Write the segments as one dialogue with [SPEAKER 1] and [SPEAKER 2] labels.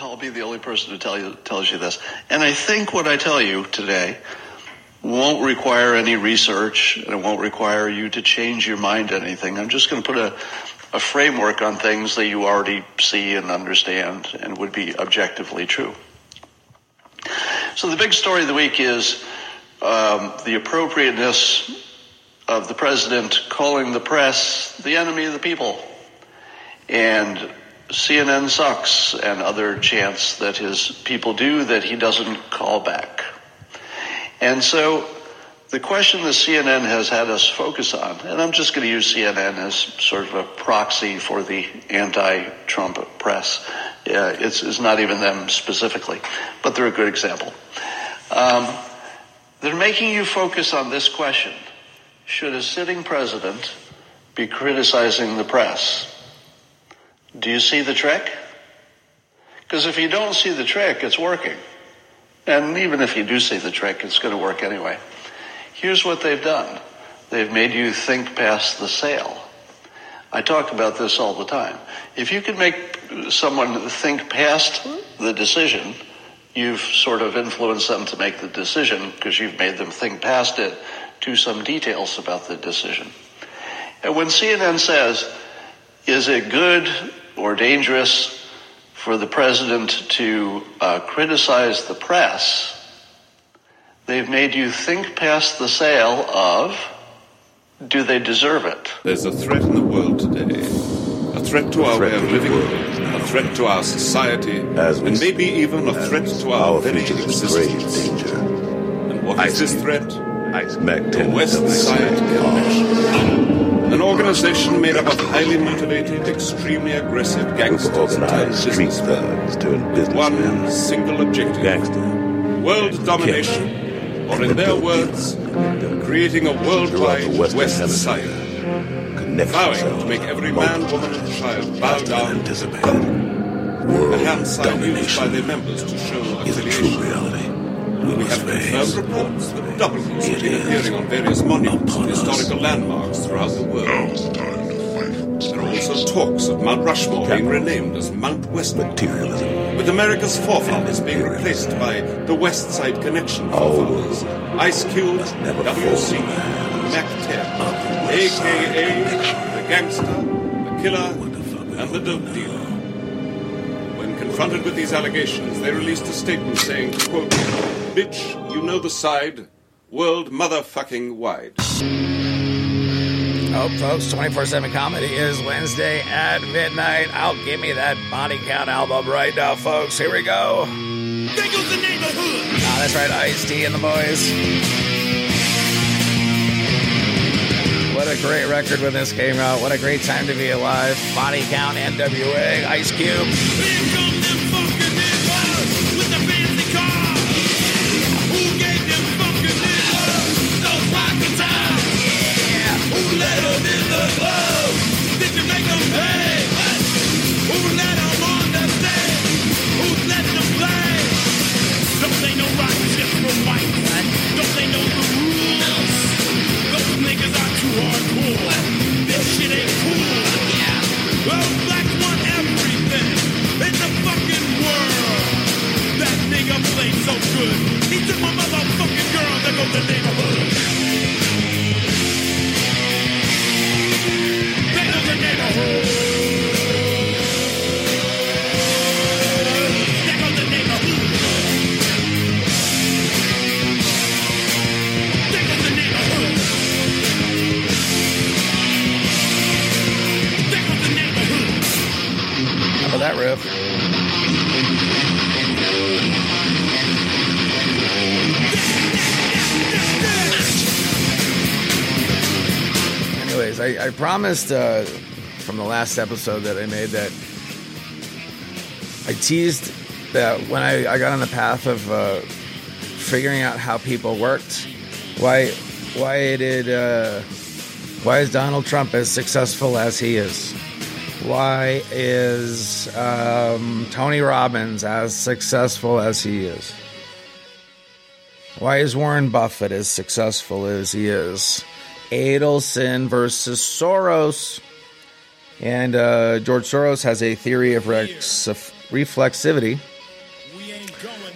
[SPEAKER 1] I'll be the only person who tell you tells you this. And I think what I tell you today won't require any research and it won't require you to change your mind on anything. I'm just going to put a, a framework on things that you already see and understand and would be objectively true. So the big story of the week is um, the appropriateness of the president calling the press the enemy of the people. And CNN sucks and other chants that his people do that he doesn't call back. And so the question that CNN has had us focus on, and I'm just going to use CNN as sort of a proxy for the anti-Trump press. Uh, it's, it's, not even them specifically, but they're a good example. Um, they're making you focus on this question. Should a sitting president be criticizing the press? Do you see the trick? Because if you don't see the trick, it's working. And even if you do see the trick, it's going to work anyway. Here's what they've done. They've made you think past the sale. I talk about this all the time. If you can make someone think past the decision, you've sort of influenced them to make the decision because you've made them think past it to some details about the decision. And when CNN says, is it good or dangerous for the president to uh, criticize the press, they've made you think past the sale of do they deserve it?
[SPEAKER 2] There's a threat in the world today, a threat to a our way of living, a threat to our society, and maybe even a threat to our, our very existence. Danger. And what is this threat? The West Side Connection. An organization made up of highly motivated, extremely aggressive gangsters turned businessmen. One single objective. Gangster. World domination. Or in their words, creating a worldwide West, Side. Vowing to make every man, woman, and child bow down to the hand sign used by their members to show affiliation. We have confirmed reports that double have been appearing on various monuments and historical landmarks throughout the world. There are also talks of Mount Rushmore being renamed as Mount Westmore, with America's forefathers being replaced by the West Side Connection forefathers, Ice Cube, WC, Mack 10, aka the gangster, the killer, and the dope dealer. When confronted with these allegations, they released a statement saying, quote, Bitch, you know the side. World motherfucking wide.
[SPEAKER 3] Oh, folks, 24 7 comedy is Wednesday at midnight. I'll give me that body count album right now, folks. Here we go.
[SPEAKER 4] There goes the neighborhood.
[SPEAKER 3] Ah, that's right, Ice T and the boys. What a great record when this came out. What a great time to be alive. Body count, NWA, Ice Cube. Promised uh, from the last episode that I made that I teased that when I, I got on the path of uh, figuring out how people worked, why why did uh, why is Donald Trump as successful as he is? Why is um, Tony Robbins as successful as he is? Why is Warren Buffett as successful as he is? Adelson versus Soros. And uh, George Soros has a theory of Rex, reflexivity,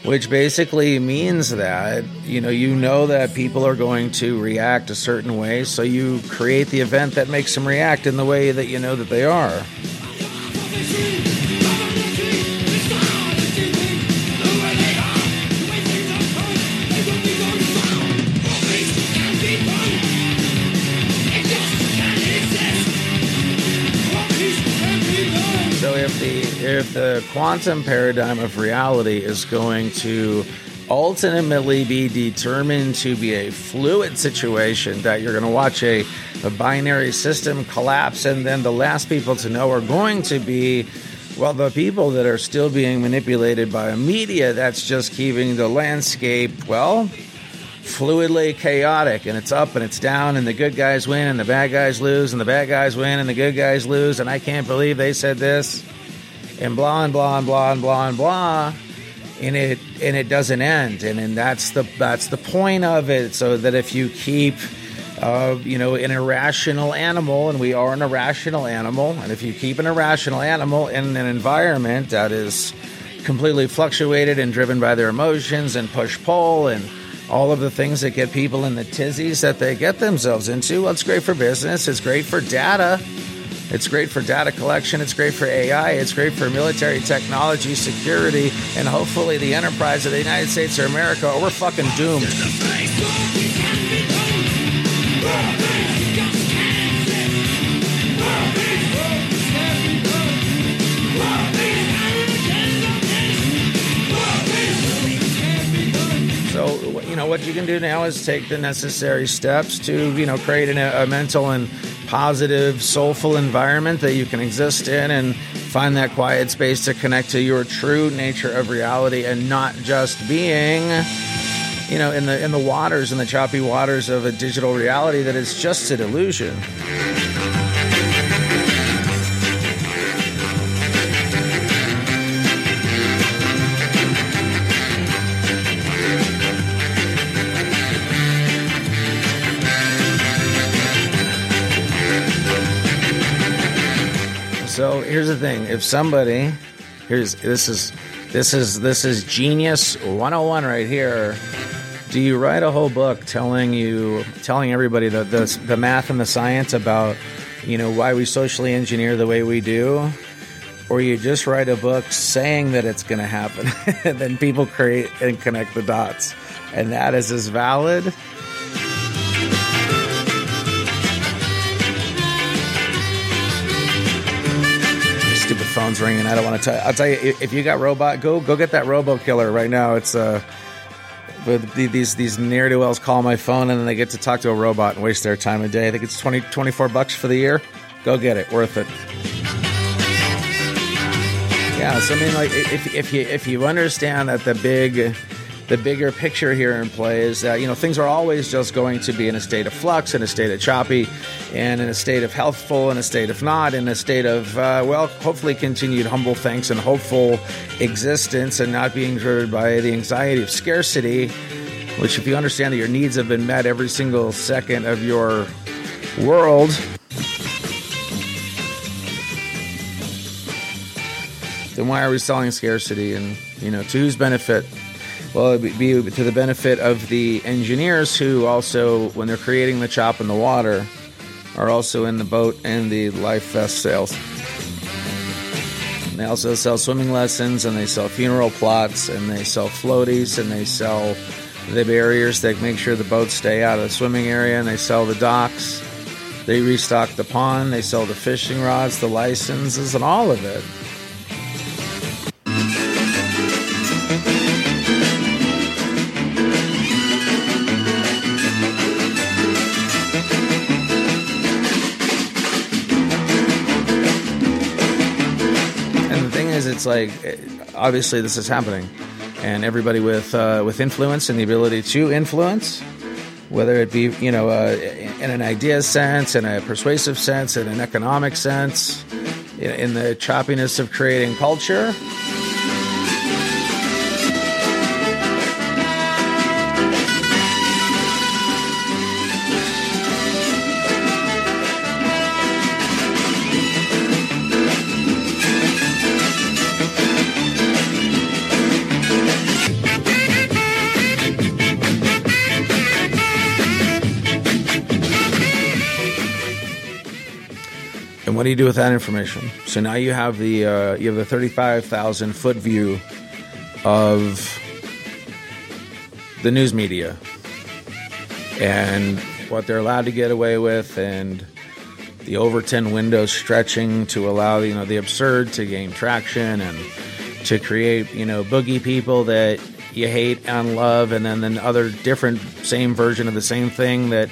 [SPEAKER 3] which basically means that you know you know that people are going to react a certain way, so you create the event that makes them react in the way that you know that they are. If the if the quantum paradigm of reality is going to ultimately be determined to be a fluid situation that you're going to watch a, a binary system collapse and then the last people to know are going to be well the people that are still being manipulated by a media that's just keeping the landscape well fluidly chaotic and it's up and it's down and the good guys win and the bad guys lose and the bad guys win and the good guys lose and I can't believe they said this and blah and blah and blah and blah and blah and it and it doesn't end and and that's the that's the point of it so that if you keep uh, you know an irrational animal and we are an irrational animal and if you keep an irrational animal in an environment that is completely fluctuated and driven by their emotions and push pull and all of the things that get people in the tizzies that they get themselves into. Well, it's great for business. It's great for data. It's great for data collection. It's great for AI. It's great for military technology, security, and hopefully the enterprise of the United States or America, or we're fucking doomed. So, you know, what you can do now is take the necessary steps to, you know, create an, a mental and positive, soulful environment that you can exist in and find that quiet space to connect to your true nature of reality and not just being you know in the in the waters in the choppy waters of a digital reality that is just an illusion So here's the thing: if somebody, here's this is this is this is genius 101 right here. Do you write a whole book telling you telling everybody the the, the math and the science about you know why we socially engineer the way we do? Or you just write a book saying that it's going to happen, and then people create and connect the dots, and that is as valid phone's ringing. I don't want to tell. You. I'll tell you if you got robot, go go get that Robo Killer right now. It's uh, these these ne'er do wells call my phone and then they get to talk to a robot and waste their time a day. I think it's 20, 24 bucks for the year. Go get it, worth it. Yeah, so I mean, like if if you if you understand that the big the bigger picture here in play is that you know things are always just going to be in a state of flux, in a state of choppy, and in a state of healthful, in a state of not, in a state of uh, well, hopefully continued humble thanks and hopeful existence, and not being driven by the anxiety of scarcity. Which, if you understand that your needs have been met every single second of your world, then why are we selling scarcity? And you know, to whose benefit? Well, it would be to the benefit of the engineers who also, when they're creating the chop in the water, are also in the boat and the life vest sales. They also sell swimming lessons and they sell funeral plots and they sell floaties and they sell the barriers that make sure the boats stay out of the swimming area and they sell the docks. They restock the pond, they sell the fishing rods, the licenses, and all of it. It's like obviously this is happening, and everybody with uh, with influence and the ability to influence, whether it be you know uh, in an idea sense, in a persuasive sense, in an economic sense, in, in the choppiness of creating culture. What do you do with that information? So now you have the uh, you have the thirty five thousand foot view of the news media and what they're allowed to get away with, and the Overton window stretching to allow you know the absurd to gain traction and to create you know boogie people that you hate and love, and then then other different same version of the same thing that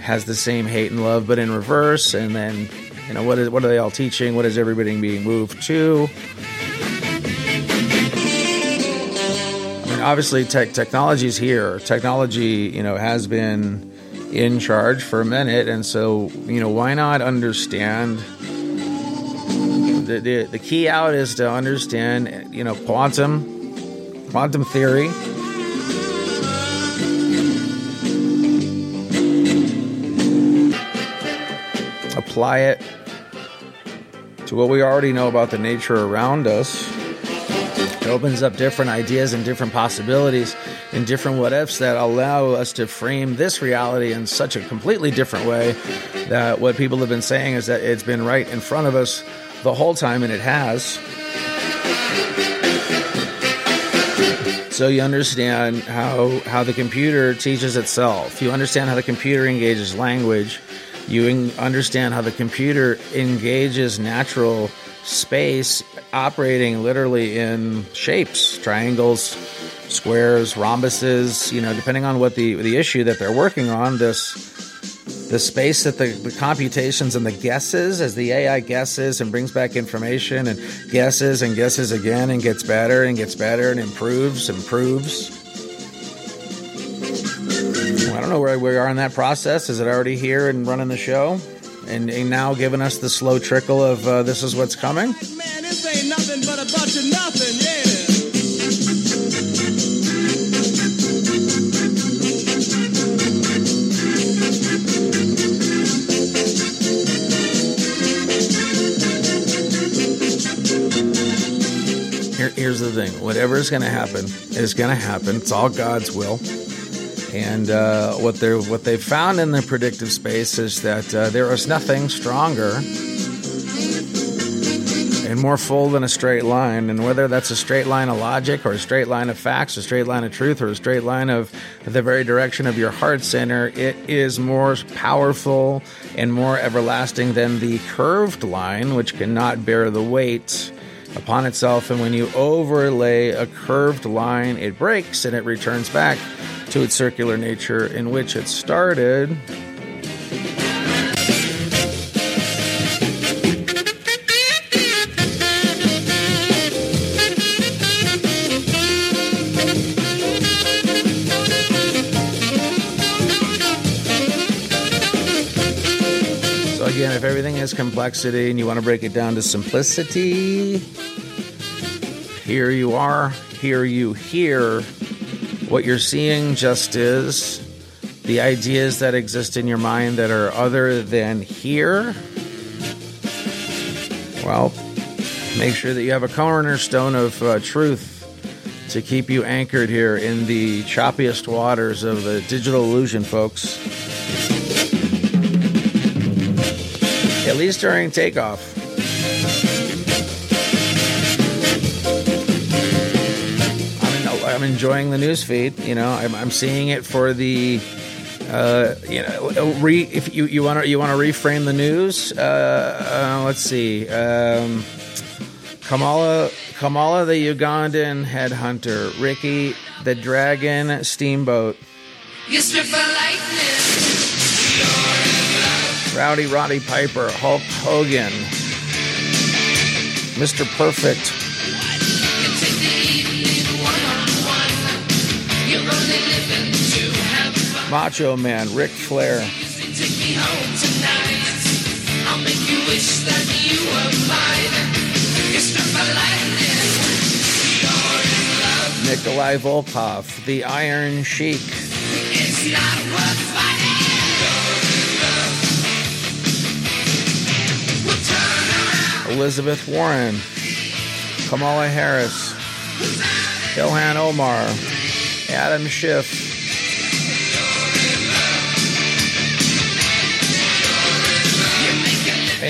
[SPEAKER 3] has the same hate and love, but in reverse, and then you know what is what are they all teaching? What is everybody being moved to? I mean, obviously, tech technology is here. Technology, you know, has been in charge for a minute, and so you know, why not understand? The, the, the key out is to understand, you know, quantum, quantum theory, apply it to what we already know about the nature around us. It opens up different ideas and different possibilities and different what ifs that allow us to frame this reality in such a completely different way that what people have been saying is that it's been right in front of us the whole time, and it has. So you understand how how the computer teaches itself. You understand how the computer engages language you understand how the computer engages natural space operating literally in shapes, triangles, squares, rhombuses, you know, depending on what the the issue that they're working on, this the space that the, the computations and the guesses as the AI guesses and brings back information and guesses and guesses again and gets better and gets better and improves, improves know where we are in that process. Is it already here and running the show? And, and now giving us the slow trickle of uh, this is what's coming? Man, this ain't nothing but a bunch of nothing, yeah. here's the thing whatever is going to happen is going to happen. It's all God's will. And uh, what they what they've found in the predictive space is that uh, there is nothing stronger and more full than a straight line. And whether that's a straight line of logic or a straight line of facts, a straight line of truth, or a straight line of the very direction of your heart center, it is more powerful and more everlasting than the curved line, which cannot bear the weight upon itself. And when you overlay a curved line, it breaks and it returns back to its circular nature in which it started. So, again, if everything is complexity and you want to break it down to simplicity, here you are, here you hear what you're seeing just is the ideas that exist in your mind that are other than here. Well, make sure that you have a cornerstone of uh, truth to keep you anchored here in the choppiest waters of the digital illusion, folks. At least during takeoff. I'm enjoying the news feed. You know, I'm, I'm seeing it for the. Uh, you know, re, if you you want to you want to reframe the news. Uh, uh, let's see. Um, Kamala Kamala the Ugandan headhunter, Ricky the Dragon Steamboat. Rowdy Roddy Piper, Hulk Hogan, Mr. Perfect, Macho Man, Ric Flair. Nikolai Volkoff, the Iron Sheik. Elizabeth Warren, Kamala Harris, Ilhan Omar, Adam Schiff,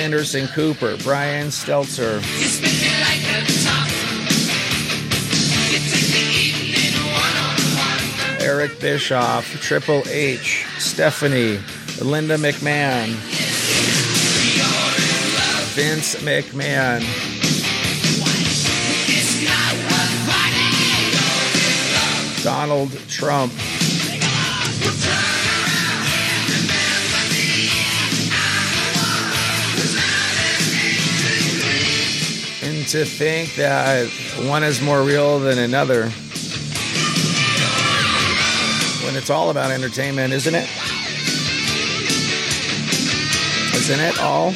[SPEAKER 3] Anderson Cooper, Brian Stelter, Eric Bischoff, Triple H, Stephanie, Linda McMahon, Vince McMahon. Donald Trump. To think that one is more real than another when it's all about entertainment, isn't it? Isn't it all?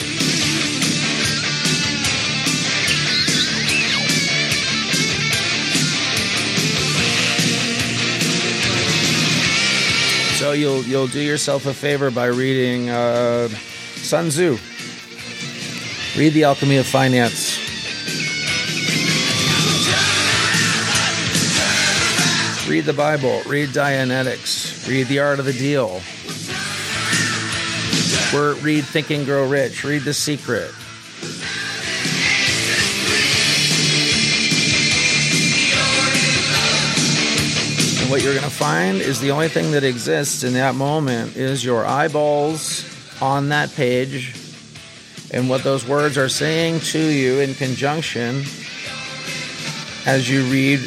[SPEAKER 3] So you'll you'll do yourself a favor by reading uh, Sun Tzu. Read The Alchemy of Finance. Read the Bible. Read Dianetics. Read The Art of the Deal. read Think and Grow Rich. Read The Secret. And what you're going to find is the only thing that exists in that moment is your eyeballs on that page and what those words are saying to you in conjunction as you read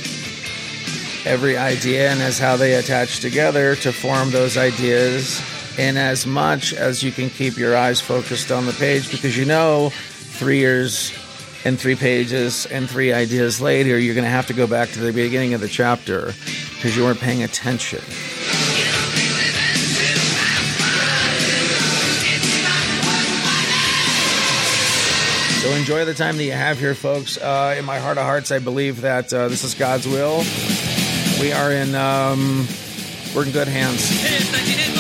[SPEAKER 3] every idea and as how they attach together to form those ideas in as much as you can keep your eyes focused on the page because you know three years and three pages and three ideas later you're going to have to go back to the beginning of the chapter because you weren't paying attention. So enjoy the time that you have here, folks. Uh, in my heart of hearts, I believe that uh, this is God's will. We are in um, we're in good hands.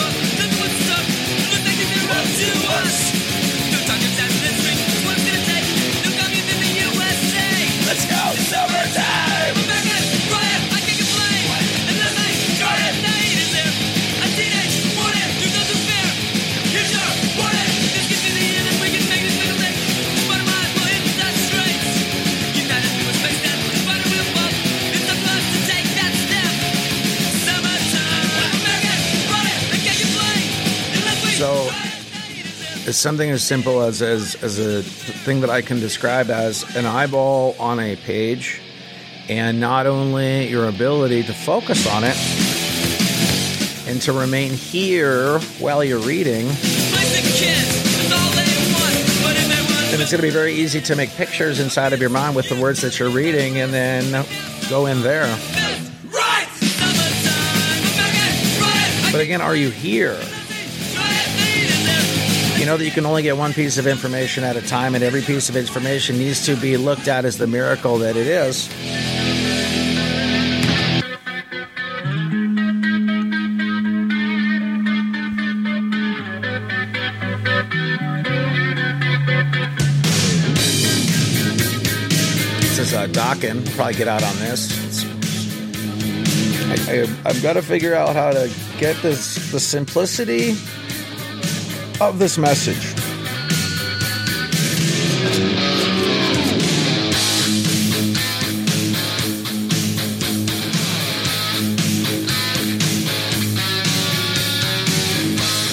[SPEAKER 3] Something as simple as, as, as a thing that I can describe as an eyeball on a page, and not only your ability to focus on it and to remain here while you're reading. And it's going to be very easy to make pictures inside of your mind with the words that you're reading and then go in there. But again, are you here? You know that you can only get one piece of information at a time, and every piece of information needs to be looked at as the miracle that it is. Uh. Probably get out on this. I, I, I've got to figure out how to get this the simplicity of this message.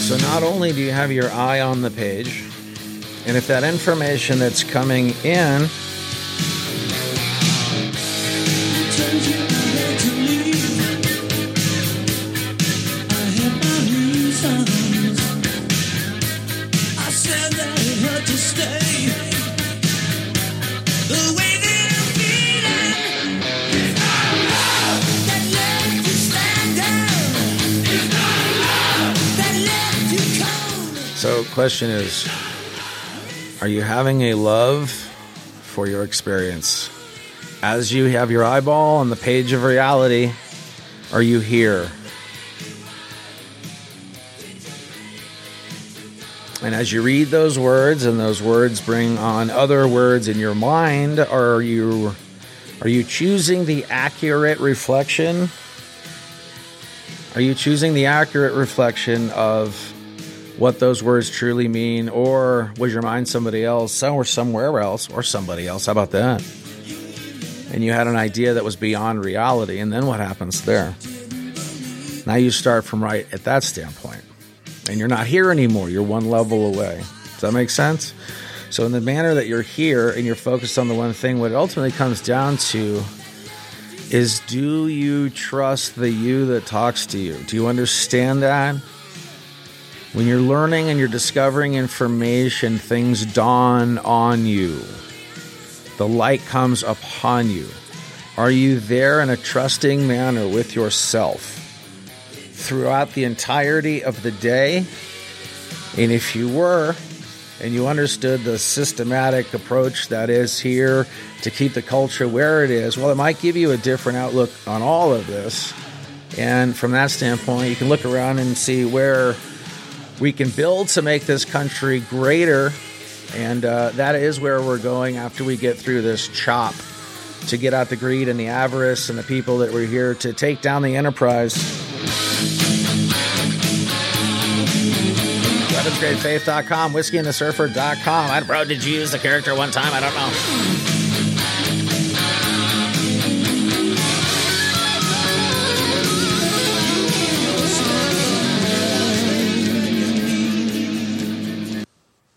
[SPEAKER 3] So, not only do you have your eye on the page, and if that information that's coming in question is Are you having a love for your experience? As you have your eyeball on the page of reality, are you here? And as you read those words and those words bring on other words in your mind, are you are you choosing the accurate reflection? Are you choosing the accurate reflection of what those words truly mean, or was your mind somebody else, or somewhere else, or somebody else? How about that? And you had an idea that was beyond reality, and then what happens there? Now you start from right at that standpoint, and you're not here anymore. You're one level away. Does that make sense? So, in the manner that you're here and you're focused on the one thing, what it ultimately comes down to is do you trust the you that talks to you? Do you understand that? When you're learning and you're discovering information, things dawn on you. The light comes upon you. Are you there in a trusting manner with yourself throughout the entirety of the day? And if you were, and you understood the systematic approach that is here to keep the culture where it is, well, it might give you a different outlook on all of this. And from that standpoint, you can look around and see where we can build to make this country greater. And uh, that is where we're going after we get through this chop to get out the greed and the avarice and the people that were here to take down the enterprise. WeaponsGradeFaith.com, WhiskeyAndTheSurfer.com. I, bro, did you use the character one time? I don't know.